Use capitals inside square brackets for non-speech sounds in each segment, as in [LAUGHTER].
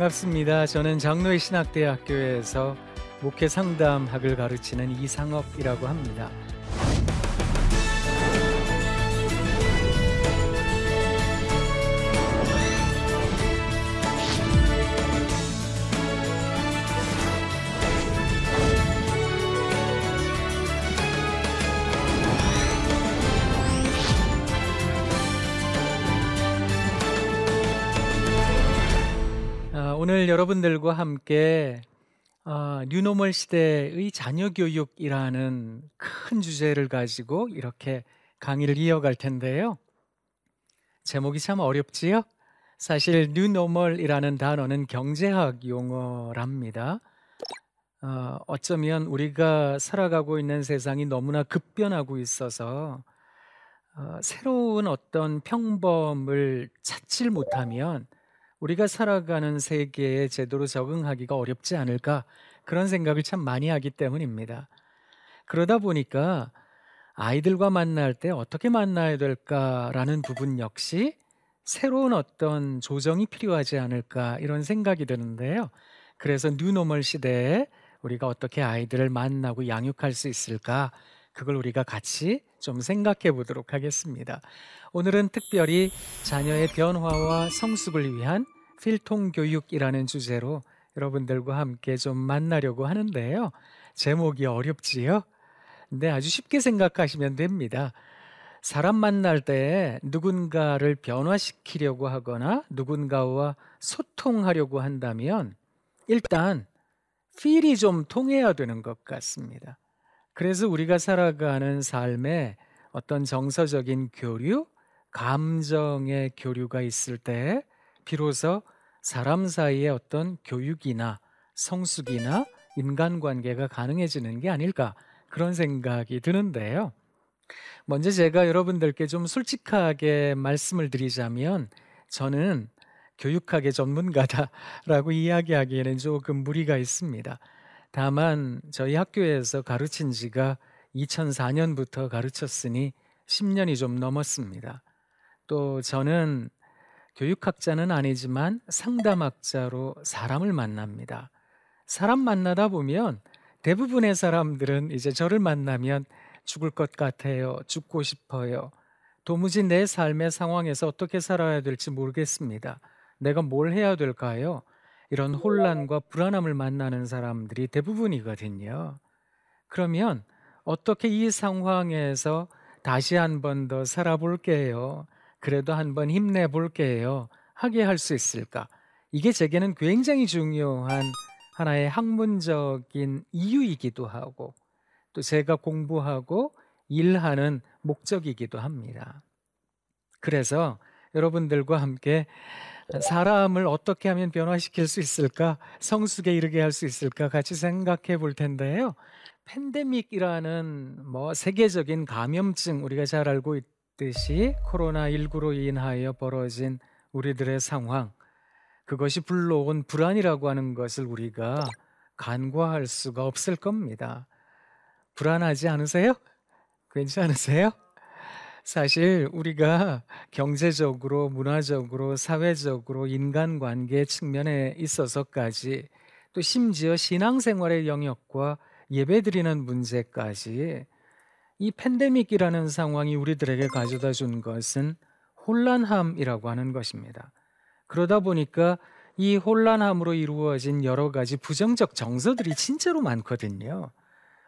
반갑습니다. 저는 장로의 신학대학교에서 목회 상담학을 가르치는 이상업이라고 합니다. 오늘 여러분들과 함께 어, new normal 시대의 자녀 교육이라는 큰 주제를 가지고 이렇게 강의를 이어갈 텐데요. 제목이 참 어렵지요? 사실 new normal이라는 단어는 경제학 용어랍니다. 어, 어쩌면 우리가 살아가고 있는 세상이 너무나 급변하고 있어서 어, 새로운 어떤 평범을 찾질 못하면 우리가 살아가는 세계에 제대로 적응하기가 어렵지 않을까 그런 생각을 참 많이 하기 때문입니다. 그러다 보니까 아이들과 만날 때 어떻게 만나야 될까라는 부분 역시 새로운 어떤 조정이 필요하지 않을까 이런 생각이 드는데요. 그래서 뉴노멀 시대에 우리가 어떻게 아이들을 만나고 양육할 수 있을까 그걸 우리가 같이 좀 생각해 보도록 하겠습니다. 오늘은 특별히 자녀의 변화와 성숙을 위한 필통 교육이라는 주제로 여러분들과 함께 좀 만나려고 하는데요. 제목이 어렵지요? 근데 아주 쉽게 생각하시면 됩니다. 사람 만날 때 누군가를 변화시키려고 하거나 누군가와 소통하려고 한다면 일단 필이 좀 통해야 되는 것 같습니다. 그래서 우리가 살아가는 삶에 어떤 정서적인 교류, 감정의 교류가 있을 때 비로소 사람 사이의 어떤 교육이나 성숙이나 인간관계가 가능해지는 게 아닐까 그런 생각이 드는데요. 먼저 제가 여러분들께 좀 솔직하게 말씀을 드리자면 저는 교육학의 전문가다라고 [LAUGHS] 이야기하기에는 조금 무리가 있습니다. 다만 저희 학교에서 가르친 지가 2004년부터 가르쳤으니 10년이 좀 넘었습니다. 또 저는 교육학자는 아니지만 상담학자로 사람을 만납니다. 사람 만나다 보면 대부분의 사람들은 이제 저를 만나면 죽을 것 같아요. 죽고 싶어요. 도무지 내 삶의 상황에서 어떻게 살아야 될지 모르겠습니다. 내가 뭘 해야 될까요? 이런 혼란과 불안함을 만나는 사람들이 대부분이거든요. 그러면 어떻게 이 상황에서 다시 한 번 더 살아볼게요. 그래도 한 번 힘내볼게요. 하게 할 수 있을까? 이게 제게는 굉장히 중요한 하나의 학문적인 이유이기도 하고 또 제가 공부하고 일하는 목적이기도 합니다. 그래서 여러분들과 함께 사람을 어떻게 하면 변화시킬 수 있을까? 성숙에 이르게 할 수 있을까? 같이 생각해 볼 텐데요. 팬데믹이라는 뭐 세계적인 감염증 우리가 잘 알고 있듯이 코로나 19로 인하여 벌어진 우리들의 상황 그것이 불러온 불안이라고 하는 것을 우리가 간과할 수가 없을 겁니다. 불안하지 않으세요? 괜찮으세요? 사실 우리가 경제적으로, 문화적으로, 사회적으로, 인간관계 측면에 있어서까지 또 심지어 신앙생활의 영역과 예배드리는 문제까지 이 팬데믹이라는 상황이 우리들에게 가져다 준 것은 혼란함이라고 하는 것입니다. 그러다 보니까 이 혼란함으로 이루어진 여러 가지 부정적 정서들이 진짜로 많거든요.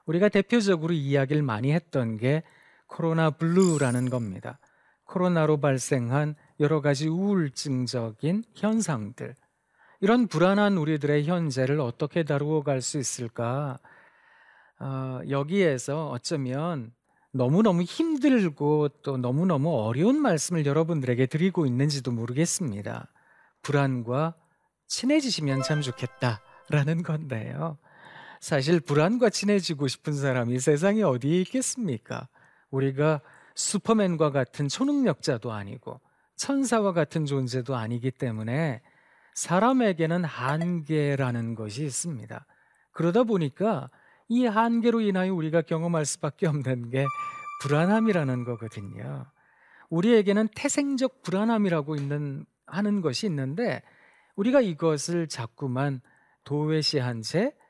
우리가 대표적으로 이야기를 많이 했던 게 코로나 블루라는 겁니다. 코로나로 발생한 여러 가지 우울증적인 현상들. 이런 불안한 우리들의 현재를 어떻게 다루어 갈 수 있을까? 어, 여기에서 어쩌면 너무너무 힘들고 또 너무너무 어려운 말씀을 여러분들에게 드리고 있는지도 모르겠습니다. 불안과 친해지시면 참 좋겠다라는 건데요. 사실 불안과 친해지고 싶은 사람이 세상에 어디에 있겠습니까? 우리가 슈퍼맨과 같은 초능력자도 아니고 천사와 같은 존재도 아니기 때문에 사람에게는 한계라는 것이 있습니다. 그러다 보니까 이 한계로 인하여 우리가 경험할 수밖에 없는 게 불안함이라는 거거든요. 우리에게는 태생적 불안함이라고 있는 하는 것이 있는데 우리가 이것을 자꾸만 도외시한 채 어,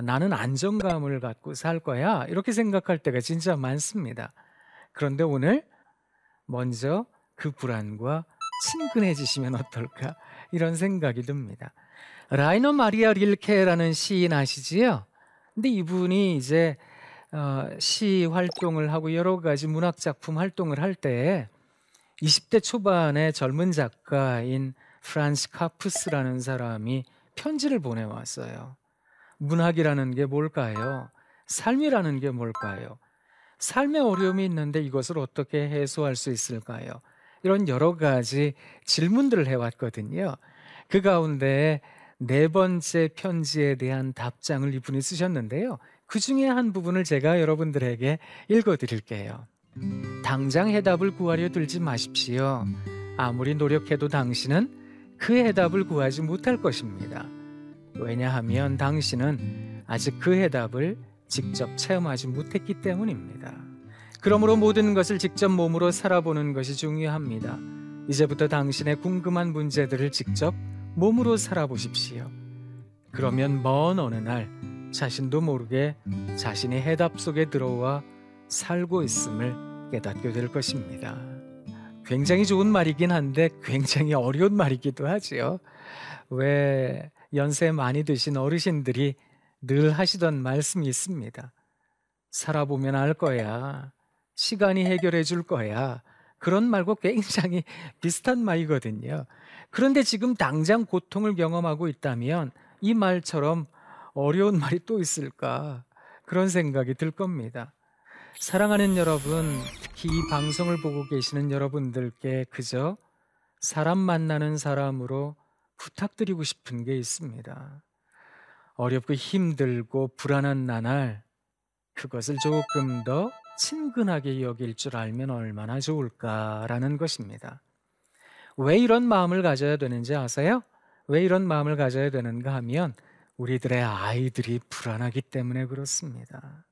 나는 안정감을 갖고 살 거야. 이렇게 생각할 때가 진짜 많습니다. 그런데 오늘 먼저 그 불안과 친근해지시면 어떨까? 이런 생각이 듭니다. 라이너 마리아 릴케라는 시인 아시지요? 근데 이분이 이제 어, 시 활동을 하고 여러 가지 문학 작품 활동을 할 때 20대 초반의 젊은 작가인 프란스 카프스라는 사람이 편지를 보내왔어요. 문학이라는 게 뭘까요? 삶이라는 게 뭘까요? 삶의 어려움이 있는데 이것을 어떻게 해소할 수 있을까요? 이런 여러 가지 질문들을 해왔거든요. 그 가운데 네 번째 편지에 대한 답장을 이분이 쓰셨는데요. 그 중에 한 부분을 제가 여러분들에게 읽어 드릴게요. 당장 해답을 구하려 들지 마십시오. 아무리 노력해도 당신은 그 해답을 구하지 못할 것입니다. 왜냐하면 당신은 아직 그 해답을 직접 체험하지 못했기 때문입니다. 그러므로 모든 것을 직접 몸으로 살아보는 것이 중요합니다. 이제부터 당신의 궁금한 문제들을 직접 몸으로 살아보십시오. 그러면 먼 어느 날 자신도 모르게 자신이 해답 속에 들어와 살고 있음을 깨닫게 될 것입니다. 굉장히 좋은 말이긴 한데 굉장히 어려운 말이기도 하지요. 왜 연세 많이 드신 어르신들이 늘 하시던 말씀이 있습니다. 살아보면 알 거야. 시간이 해결해 줄 거야. 그런 말과 굉장히 [LAUGHS] 비슷한 말이거든요. 그런데 지금 당장 고통을 경험하고 있다면 이 말처럼 어려운 말이 또 있을까? 그런 생각이 들 겁니다. 사랑하는 여러분, 특히 이 방송을 보고 계시는 여러분들께 그저 사람 만나는 사람으로 부탁드리고 싶은 게 있습니다. 어렵고 힘들고 불안한 나날, 그것을 조금 더 친근하게 여길 줄 알면 얼마나 좋을까라는 것입니다. 왜 이런 마음을 가져야 되는지 아세요? 왜 이런 마음을 가져야 되는가 하면 우리들의 아이들이 불안하기 때문에 그렇습니다.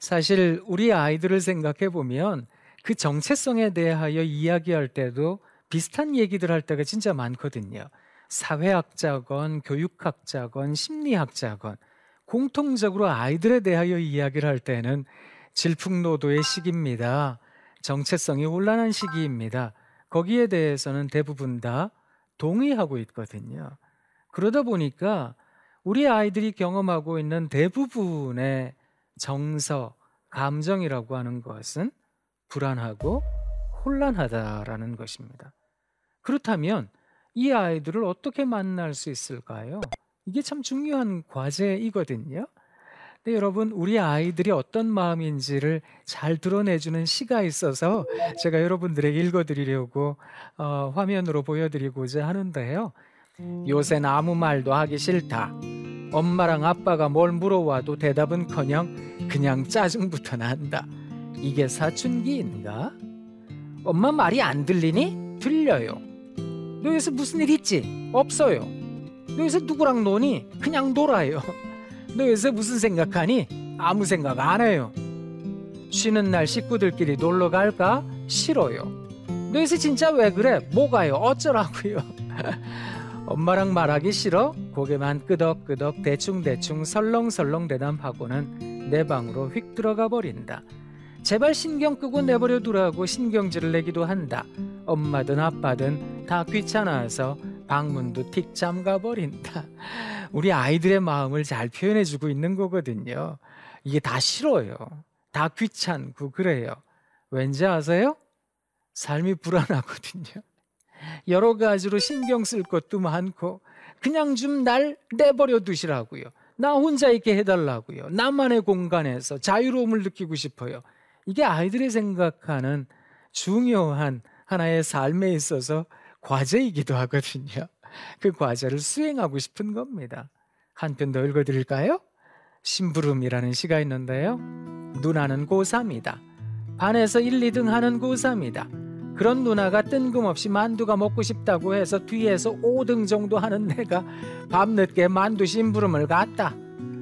사실 우리 아이들을 생각해 보면 그 정체성에 대하여 이야기할 때도 비슷한 얘기들 할 때가 진짜 많거든요. 사회학자건 교육학자건 심리학자건 공통적으로 아이들에 대하여 이야기를 할 때는 질풍노도의 시기입니다. 정체성이 혼란한 시기입니다. 거기에 대해서는 대부분 다 동의하고 있거든요. 그러다 보니까 우리 아이들이 경험하고 있는 대부분의 정서, 감정이라고 하는 것은 불안하고 혼란하다라는 것입니다. 그렇다면 이 아이들을 어떻게 만날 수 있을까요? 이게 참 중요한 과제이거든요. 근데 여러분, 우리 아이들이 어떤 마음인지를 잘 드러내주는 시가 있어서 제가 여러분들에게 읽어드리려고 어, 화면으로 보여드리고자 하는데요. 요새는 아무 말도 하기 싫다. 엄마랑 아빠가 뭘 물어와도 대답은 커녕 그냥 짜증부터 난다. 이게 사춘기인가? 엄마 말이 안 들리니? 들려요. 너 여기서 무슨 일 있지? 없어요. 너 여기서 누구랑 노니? 그냥 놀아요. [LAUGHS] 너 요새 무슨 생각하니? 아무 생각 안 해요. 쉬는 날 식구들끼리 놀러 갈까? 싫어요. 너 요새 진짜 왜 그래? 뭐가요? 어쩌라고요? [LAUGHS] 엄마랑 말하기 싫어? 고개만 끄덕끄덕 대충대충 설렁설렁 대답하고는 내 방으로 휙 들어가 버린다. 제발 신경 끄고 내버려 두라고 신경질을 내기도 한다. 엄마든 아빠든 다 귀찮아서 방문도 틱 잠가 버린다. [LAUGHS] 우리 아이들의 마음을 잘 표현해 주고 있는 거거든요. 이게 다 싫어요. 다 귀찮고 그래요. 왠지 아세요? 삶이 불안하거든요. [LAUGHS] 여러 가지로 신경 쓸 것도 많고 그냥 좀 날 내버려 두시라고요. 나 혼자 있게 해달라고요. 나만의 공간에서 자유로움을 느끼고 싶어요. 이게 아이들이 생각하는 중요한 하나의 삶에 있어서 과제이기도 하거든요. 그 과제를 수행하고 싶은 겁니다. 한 편 더 읽어드릴까요? 심부름이라는 시가 있는데요. 누나는 고3이다. 반에서 1, 2등 하는 고3이다. 그런 누나가 뜬금없이 만두가 먹고 싶다고 해서 뒤에서 5등 정도 하는 내가 밤늦게 만두 심부름을 갔다.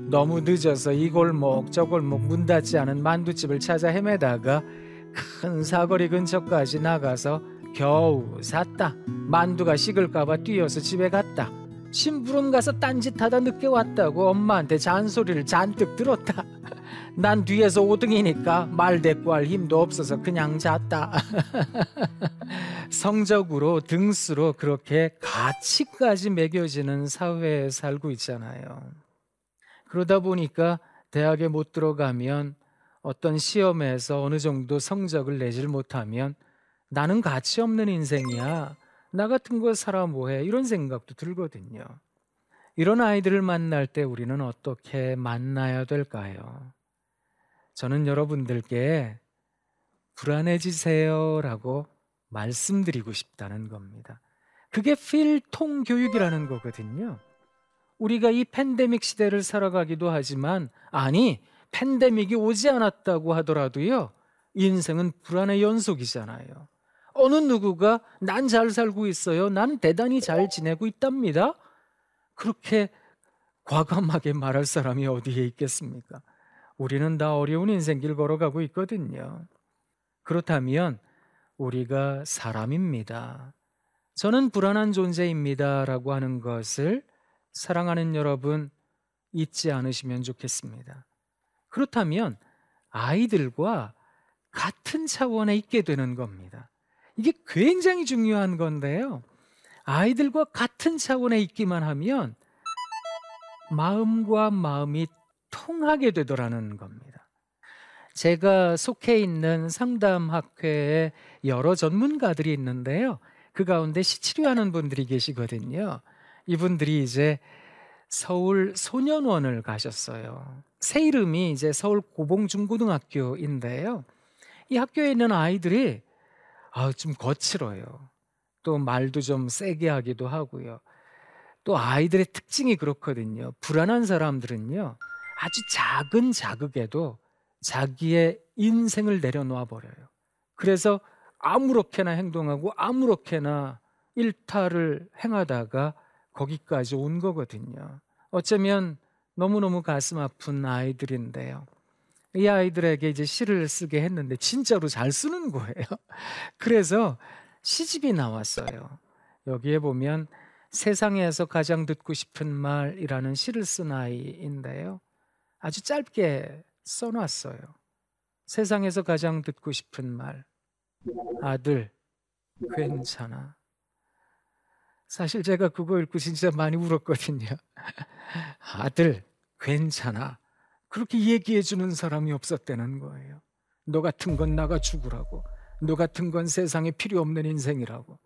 너무 늦어서 이 골목 저 골목 문 닫지 않은 만두집을 찾아 헤매다가 큰 사거리 근처까지 나가서 겨우 샀다. 만두가 식을까봐 뛰어서 집에 갔다. 심부름 가서 딴짓하다 늦게 왔다고 엄마한테 잔소리를 잔뜩 들었다. [LAUGHS] 난 뒤에서 5등이니까 말 대꾸 할 힘도 없어서 그냥 잤다. [LAUGHS] 성적으로 등수로 그렇게 가치까지 매겨지는 사회에 살고 있잖아요. 그러다 보니까 대학에 못 들어가면 어떤 시험에서 어느 정도 성적을 내질 못하면 나는 가치 없는 인생이야. 나 같은 거 살아 뭐해. 이런 생각도 들거든요. 이런 아이들을 만날 때 우리는 어떻게 만나야 될까요? 저는 여러분들께 불안해지세요라고 말씀드리고 싶다는 겁니다. 그게 필통 교육이라는 거거든요. 우리가 이 팬데믹 시대를 살아가기도 하지만 아니 팬데믹이 오지 않았다고 하더라도요 인생은 불안의 연속이잖아요. 어느 누구가 난 잘 살고 있어요. 난 대단히 잘 지내고 있답니다. 그렇게 과감하게 말할 사람이 어디에 있겠습니까? 우리는 다 어려운 인생길 걸어가고 있거든요. 그렇다면 우리가 사람입니다. 저는 불안한 존재입니다 라고 하는 것을 사랑하는 여러분 잊지 않으시면 좋겠습니다. 그렇다면 아이들과 같은 차원에 있게 되는 겁니다. 이게 굉장히 중요한 건데요. 아이들과 같은 차원에 있기만 하면 마음과 마음이 통하게 되더라는 겁니다. 제가 속해 있는 상담학회에 여러 전문가들이 있는데요. 그 가운데 시치료하는 분들이 계시거든요. 이분들이 이제 서울 소년원을 가셨어요. 새 이름이 이제 서울 고봉중고등학교인데요. 이 학교에 있는 아이들이 아, 좀 거칠어요. 또 말도 좀 세게 하기도 하고요. 또 아이들의 특징이 그렇거든요. 불안한 사람들은요. 아주 작은 자극에도 자기의 인생을 내려놓아 버려요. 그래서 아무렇게나 행동하고 아무렇게나 일탈을 행하다가 거기까지 온 거거든요. 어쩌면 너무너무 가슴 아픈 아이들인데요. 이 아이들에게 이제 시를 쓰게 했는데 진짜로 잘 쓰는 거예요. [LAUGHS] 그래서 시집이 나왔어요. 여기에 보면 세상에서 가장 듣고 싶은 말이라는 시를 쓴 아이인데요. 아주 짧게 써놨어요. 세상에서 가장 듣고 싶은 말. 아들, 괜찮아. 사실 제가 그거 읽고 진짜 많이 울었거든요. [LAUGHS] 아들, 괜찮아. 그렇게 얘기해 주는 사람이 없었다는 거예요. 너 같은 건 나가 죽으라고. 너 같은 건 세상에 필요 없는 인생이라고.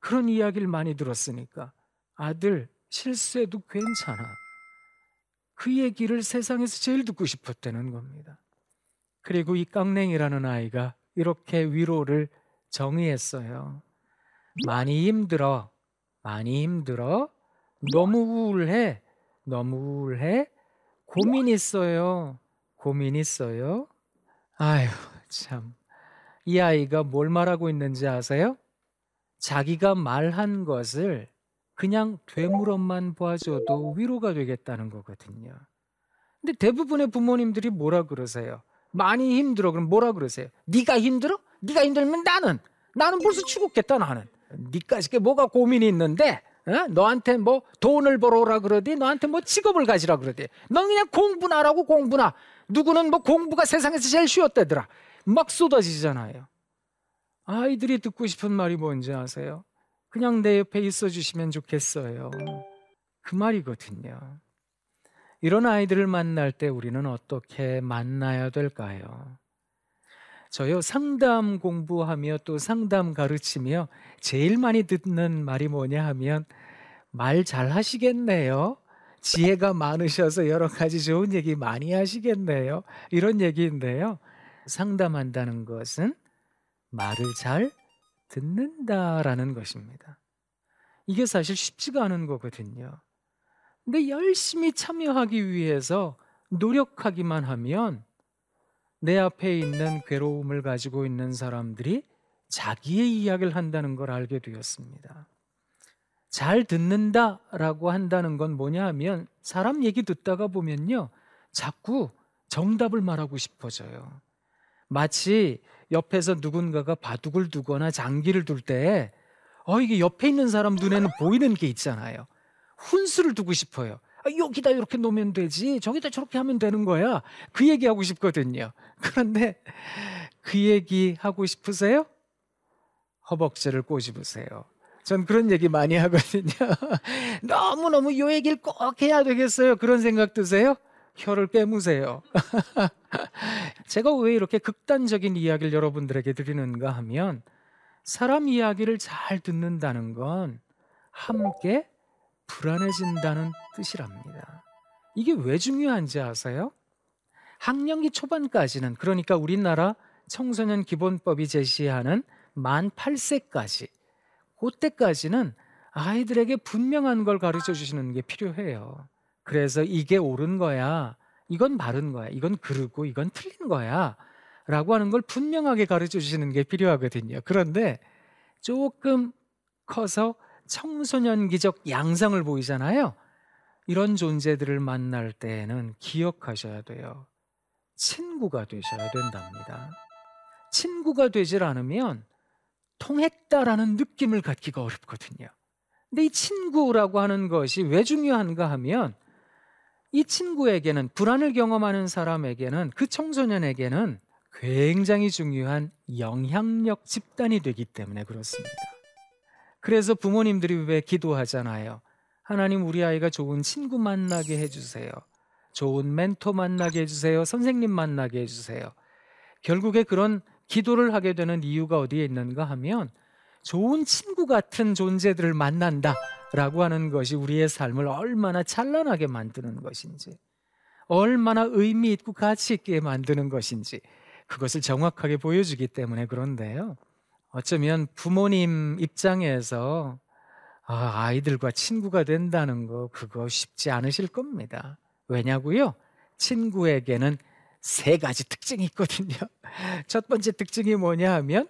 그런 이야기를 많이 들었으니까 아들, 실수해도 괜찮아. 그 얘기를 세상에서 제일 듣고 싶었다는 겁니다. 그리고 이 깡냉이라는 아이가 이렇게 위로를 정의했어요. 많이 힘들어. 많이 힘들어. 너무 우울해. 너무 우울해. 고민 있어요. 고민 있어요. 아휴, 참. 이 아이가 뭘 말하고 있는지 아세요? 자기가 말한 것을 그냥 되물어만 봐줘도 위로가 되겠다는 거거든요. 근데 대부분의 부모님들이 뭐라 그러세요? 많이 힘들어. 그럼 뭐라 그러세요? 네가 힘들어? 네가 힘들면 나는 나는 벌써 죽었겠다 나는. 네까지 뭐가 고민이 있는데 어? 너한테 뭐 돈을 벌어오라 그러디 너한테 뭐 직업을 가지라 그러디 넌 그냥 공부나 하라고 공부나 누구는 뭐 공부가 세상에서 제일 쉬웠다더라 막 쏟아지잖아요 아이들이 듣고 싶은 말이 뭔지 아세요? 그냥 내 옆에 있어 주시면 좋겠어요. 그 말이거든요. 이런 아이들을 만날 때 우리는 어떻게 만나야 될까요? 저요 상담 공부하며 또 상담 가르치며 제일 많이 듣는 말이 뭐냐 하면 말 잘 하시겠네요. 지혜가 많으셔서 여러 가지 좋은 얘기 많이 하시겠네요. 이런 얘기인데요. 상담한다는 것은 말을 잘 듣는다라는 것입니다. 이게 사실 쉽지가 않은 거거든요. 근데 열심히 참여하기 위해서 노력하기만 하면 내 앞에 있는 괴로움을 가지고 있는 사람들이 자기의 이야기를 한다는 걸 알게 되었습니다. 잘 듣는다라고 한다는 건 뭐냐 하면 사람 얘기 듣다가 보면요. 자꾸 정답을 말하고 싶어져요. 마치 옆에서 누군가가 바둑을 두거나 장기를 둘 때, 어, 이게 옆에 있는 사람 눈에는 보이는 게 있잖아요. 훈수를 두고 싶어요. 아, 여기다 이렇게 놓으면 되지. 저기다 저렇게 하면 되는 거야. 그 얘기 하고 싶거든요. 그런데 그 얘기 하고 싶으세요? 허벅지를 꼬집으세요. 전 그런 얘기 많이 하거든요. [LAUGHS] 너무너무 요 얘기를 꼭 해야 되겠어요. 그런 생각 드세요? 혀를 깨무세요. [LAUGHS] 제가 왜 이렇게 극단적인 이야기를 여러분들에게 드리는가 하면 사람 이야기를 잘 듣는다는 건 함께 불안해진다는 뜻이랍니다. 이게 왜 중요한지 아세요? 학령기 초반까지는 그러니까 우리나라 청소년 기본법이 제시하는 만 8세까지 그때까지는 아이들에게 분명한 걸 가르쳐 주시는 게 필요해요. 그래서 이게 옳은 거야. 이건 바른 거야. 이건 그르고 이건 틀린 거야. 라고 하는 걸 분명하게 가르쳐 주시는 게 필요하거든요. 그런데 조금 커서 청소년기적 양상을 보이잖아요. 이런 존재들을 만날 때에는 기억하셔야 돼요. 친구가 되셔야 된답니다. 친구가 되질 않으면 통했다라는 느낌을 갖기가 어렵거든요. 근데 이 친구라고 하는 것이 왜 중요한가 하면 이 친구에게는 불안을 경험하는 사람에게는 그 청소년에게는 굉장히 중요한 영향력 집단이 되기 때문에 그렇습니다. 그래서 부모님들이 왜 기도하잖아요. 하나님 우리 아이가 좋은 친구 만나게 해주세요. 좋은 멘토 만나게 해주세요. 선생님 만나게 해주세요. 결국에 그런 기도를 하게 되는 이유가 어디에 있는가 하면 좋은 친구 같은 존재들을 만난다 라고 하는 것이 우리의 삶을 얼마나 찬란하게 만드는 것인지 얼마나 의미 있고 가치 있게 만드는 것인지 그것을 정확하게 보여주기 때문에 그런데요. 어쩌면 부모님 입장에서 아, 아이들과 친구가 된다는 거 그거 쉽지 않으실 겁니다. 왜냐고요? 친구에게는 세 가지 특징이 있거든요. [LAUGHS] 첫 번째 특징이 뭐냐 하면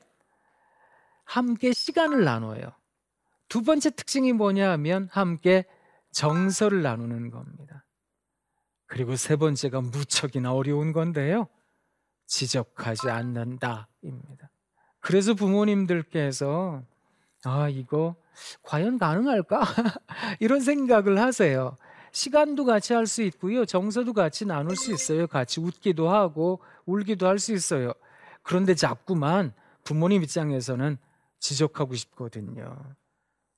함께 시간을 나눠요. 두 번째 특징이 뭐냐 하면 함께 정서를 나누는 겁니다. 그리고 세 번째가 무척이나 어려운 건데요. 지적하지 않는다입니다. 그래서 부모님들께서 아, 이거 과연 가능할까? [LAUGHS] 이런 생각을 하세요. 시간도 같이 할 수 있고요. 정서도 같이 나눌 수 있어요. 같이 웃기도 하고 울기도 할 수 있어요. 그런데 자꾸만 부모님 입장에서는 지적하고 싶거든요.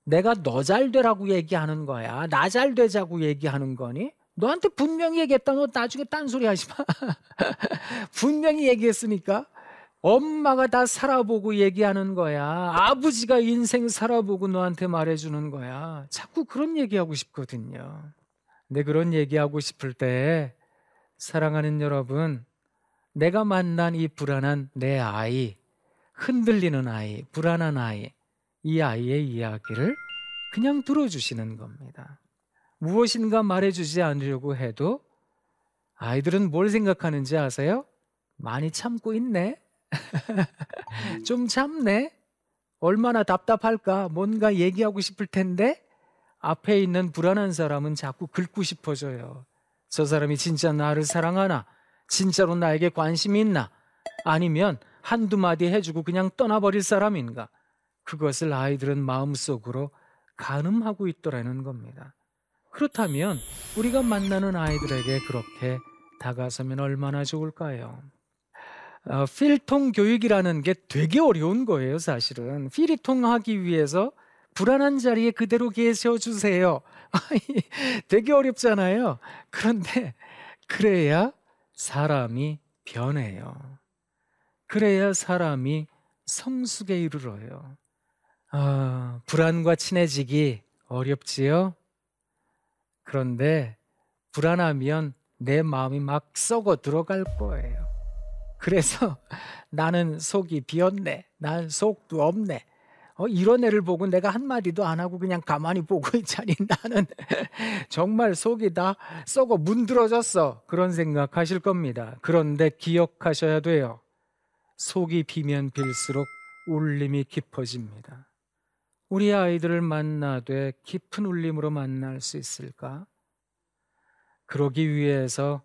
내가 너 잘 되라고 얘기하는 거야. 나 잘 되자고 얘기하는 거니? 너한테 분명히 얘기했다. 너 나중에 딴소리 하지 마. [LAUGHS] 분명히 얘기했으니까. 엄마가 다 살아보고 얘기하는 거야. 아버지가 인생 살아보고 너한테 말해주는 거야. 자꾸 그런 얘기하고 싶거든요. 근데 그런 얘기하고 싶을 때 사랑하는 여러분, 내가 만난 이 불안한 내 아이, 흔들리는 아이, 불안한 아이, 이 아이의 이야기를 그냥 들어주시는 겁니다. 무엇인가 말해주지 않으려고 해도 아이들은 뭘 생각하는지 아세요? 많이 참고 있네? 좀 참네? 얼마나 답답할까? 뭔가 얘기하고 싶을 텐데? 앞에 있는 불안한 사람은 자꾸 긁고 싶어져요. 저 사람이 진짜 나를 사랑하나? 진짜로 나에게 관심이 있나? 아니면 한두 마디 해주고 그냥 떠나버릴 사람인가? 그것을 아이들은 마음속으로 가늠하고 있더라는 겁니다. 그렇다면 우리가 만나는 아이들에게 그렇게 다가서면 얼마나 좋을까요? 어, 필통 교육이라는 게 되게 어려운 거예요, 사실은. 필이 통하기 위해서 불안한 자리에 그대로 계셔 주세요. [LAUGHS] 되게 어렵잖아요. 그런데 그래야 사람이 변해요. 그래야 사람이 성숙에 이르러요. 아, 불안과 친해지기 어렵지요? 그런데 불안하면 내 마음이 막 썩어 들어갈 거예요. 그래서 [LAUGHS] 나는 속이 비었네. 난 속도 없네. 어, 이런 애를 보고 내가 한마디도 안 하고 그냥 가만히 보고 있자니 [LAUGHS] 나는 정말 속이 다 썩어 문드러졌어. 그런 생각 하실 겁니다. 그런데 기억하셔야 돼요. 속이 비면 빌수록 울림이 깊어집니다. 우리 아이들을 만나되 깊은 울림으로 만날 수 있을까? 그러기 위해서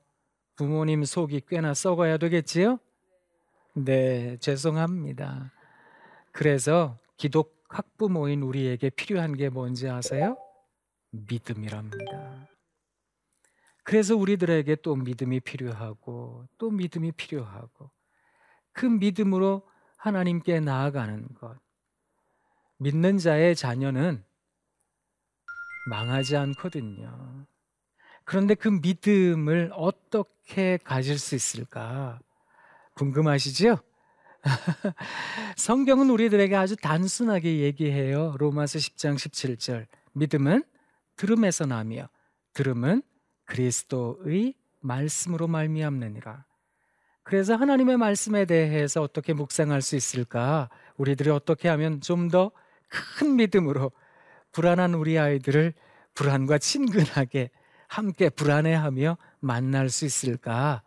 부모님 속이 꽤나 썩어야 되겠지요? 네, 죄송합니다. 그래서 기독 학부모인 우리에게 필요한 게 뭔지 아세요? 믿음이랍니다. 그래서 우리들에게 또 믿음이 필요하고 또 믿음이 필요하고 그 믿음으로 하나님께 나아가는 것. 믿는 자의 자녀는 망하지 않거든요. 그런데 그 믿음을 어떻게 가질 수 있을까? 궁금하시죠? [LAUGHS] 성경은 우리들에게 아주 단순하게 얘기해요. 로마서 10장 17절. 믿음은 들음에서 나며 들음은 그리스도의 말씀으로 말미암느니라. 그래서 하나님의 말씀에 대해서 어떻게 묵상할 수 있을까? 우리들이 어떻게 하면 좀 더 큰 믿음으로 불안한 우리 아이들을 불안과 친근하게 함께 불안해하며 만날 수 있을까?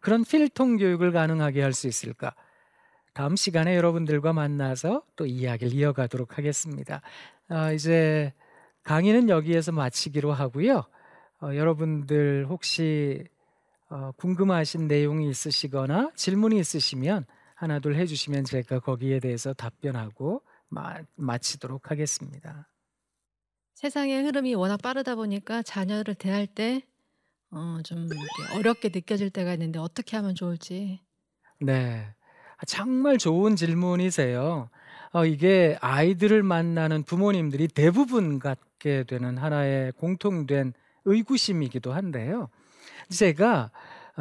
그런 필통 교육을 가능하게 할 수 있을까? 다음 시간에 여러분들과 만나서 또 이야기를 이어가도록 하겠습니다. 아, 이제 강의는 여기에서 마치기로 하고요. 어, 여러분들 혹시 어, 궁금하신 내용이 있으시거나 질문이 있으시면 하나 둘 해주시면 제가 거기에 대해서 답변하고 마, 마치도록 하겠습니다. 세상의 흐름이 워낙 빠르다 보니까 자녀를 대할 때 어, 좀 어렵게 느껴질 때가 있는데 어떻게 하면 좋을지. 네. 정말 좋은 질문이세요. 어, 이게 아이들을 만나는 부모님들이 대부분 갖게 되는 하나의 공통된 의구심이기도 한데요. 제가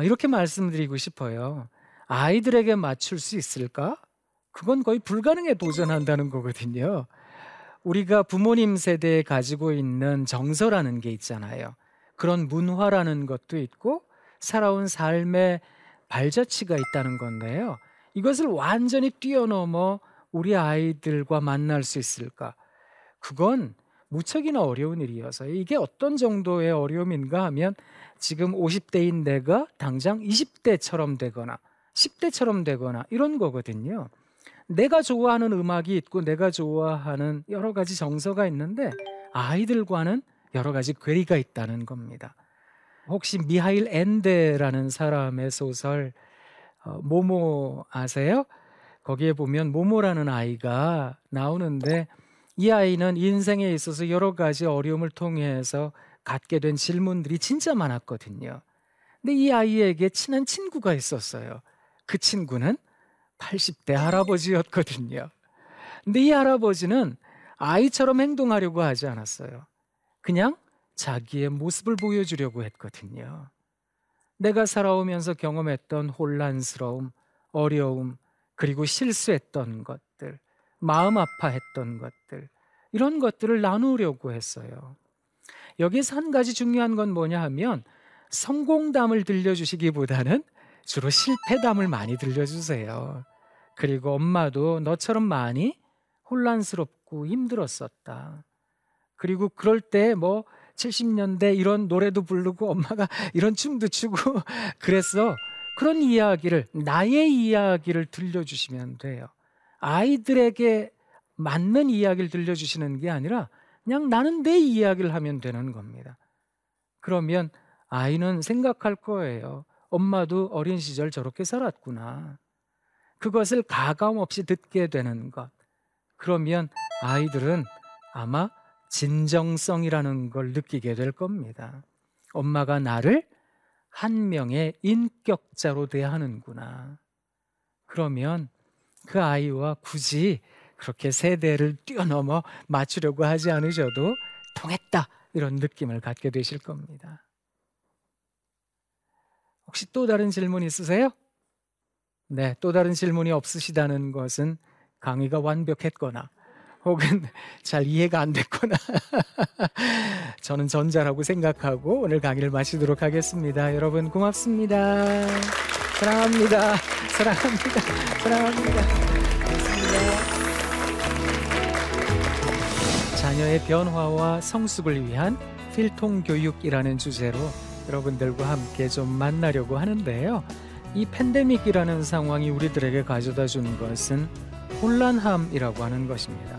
이렇게 말씀드리고 싶어요. 아이들에게 맞출 수 있을까? 그건 거의 불가능에 도전한다는 거거든요. 우리가 부모님 세대에 가지고 있는 정서라는 게 있잖아요. 그런 문화라는 것도 있고 살아온 삶의 발자취가 있다는 건데요. 이것을 완전히 뛰어넘어 우리 아이들과 만날 수 있을까? 그건 무척이나 어려운 일이어서 이게 어떤 정도의 어려움인가 하면 지금 50대인 내가 당장 20대처럼 되거나 10대처럼 되거나 이런 거거든요. 내가 좋아하는 음악이 있고 내가 좋아하는 여러 가지 정서가 있는데 아이들과는 여러 가지 괴리가 있다는 겁니다. 혹시 미하일 엔데라는 사람의 소설 어, 모모 아세요? 거기에 보면 모모라는 아이가 나오는데 이 아이는 인생에 있어서 여러 가지 어려움을 통해서 갖게 된 질문들이 진짜 많았거든요. 근데 이 아이에게 친한 친구가 있었어요. 그 친구는 80대 할아버지였거든요. 근데 이 할아버지는 아이처럼 행동하려고 하지 않았어요. 그냥 자기의 모습을 보여주려고 했거든요. 내가 살아오면서 경험했던 혼란스러움, 어려움, 그리고 실수했던 것들, 마음 아파했던 것들, 이런 것들을 나누려고 했어요. 여기서 한 가지 중요한 건 뭐냐 하면 성공담을 들려주시기보다는 주로 실패담을 많이 들려주세요. 그리고 엄마도 너처럼 많이 혼란스럽고 힘들었었다. 그리고 그럴 때 뭐 70년대 이런 노래도 부르고 엄마가 [LAUGHS] 이런 춤도 추고 [LAUGHS] 그래서 그런 이야기를 나의 이야기를 들려주시면 돼요. 아이들에게 맞는 이야기를 들려주시는 게 아니라 그냥 나는 내 이야기를 하면 되는 겁니다. 그러면 아이는 생각할 거예요. 엄마도 어린 시절 저렇게 살았구나. 그것을 가감 없이 듣게 되는 것. 그러면 아이들은 아마 진정성이라는 걸 느끼게 될 겁니다. 엄마가 나를 한 명의 인격자로 대하는구나. 그러면 그 아이와 굳이 그렇게 세대를 뛰어넘어 맞추려고 하지 않으셔도 통했다 이런 느낌을 갖게 되실 겁니다. 혹시 또 다른 질문 있으세요? 네, 또 다른 질문이 없으시다는 것은 강의가 완벽했거나 혹은 [LAUGHS] 잘 이해가 안 됐거나 [LAUGHS] 저는 전자라고 생각하고 오늘 강의를 마치도록 하겠습니다. 여러분 고맙습니다. 사랑합니다. 사랑합니다. 사랑합니다. 고맙습니다. 자녀의 변화와 성숙을 위한 필통 교육이라는 주제로 여러분들과 함께 좀 만나려고 하는데요. 이 팬데믹이라는 상황이 우리들에게 가져다 준 것은 혼란함이라고 하는 것입니다.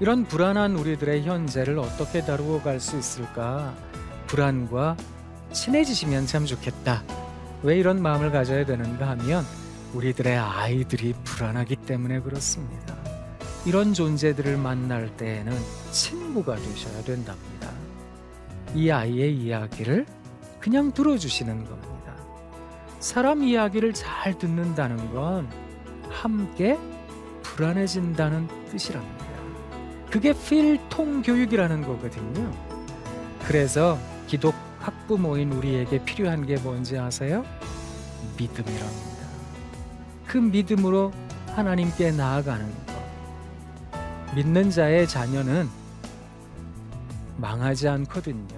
이런 불안한 우리들의 현재를 어떻게 다루어 갈 수 있을까? 불안과 친해지시면 참 좋겠다. 왜 이런 마음을 가져야 되는가 하면 우리들의 아이들이 불안하기 때문에 그렇습니다. 이런 존재들을 만날 때에는 친구가 되셔야 된답니다. 이 아이의 이야기를 그냥 들어주시는 겁니다. 사람 이야기를 잘 듣는다는 건 함께 불안해진다는 뜻이랍니다. 그게 필통 교육이라는 거거든요. 그래서 기독 학부모인 우리에게 필요한 게 뭔지 아세요? 믿음이랍니다. 그 믿음으로 하나님께 나아가는 것. 믿는 자의 자녀는 망하지 않거든요.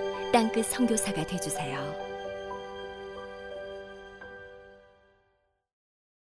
땅끝 선교사가 되주세요.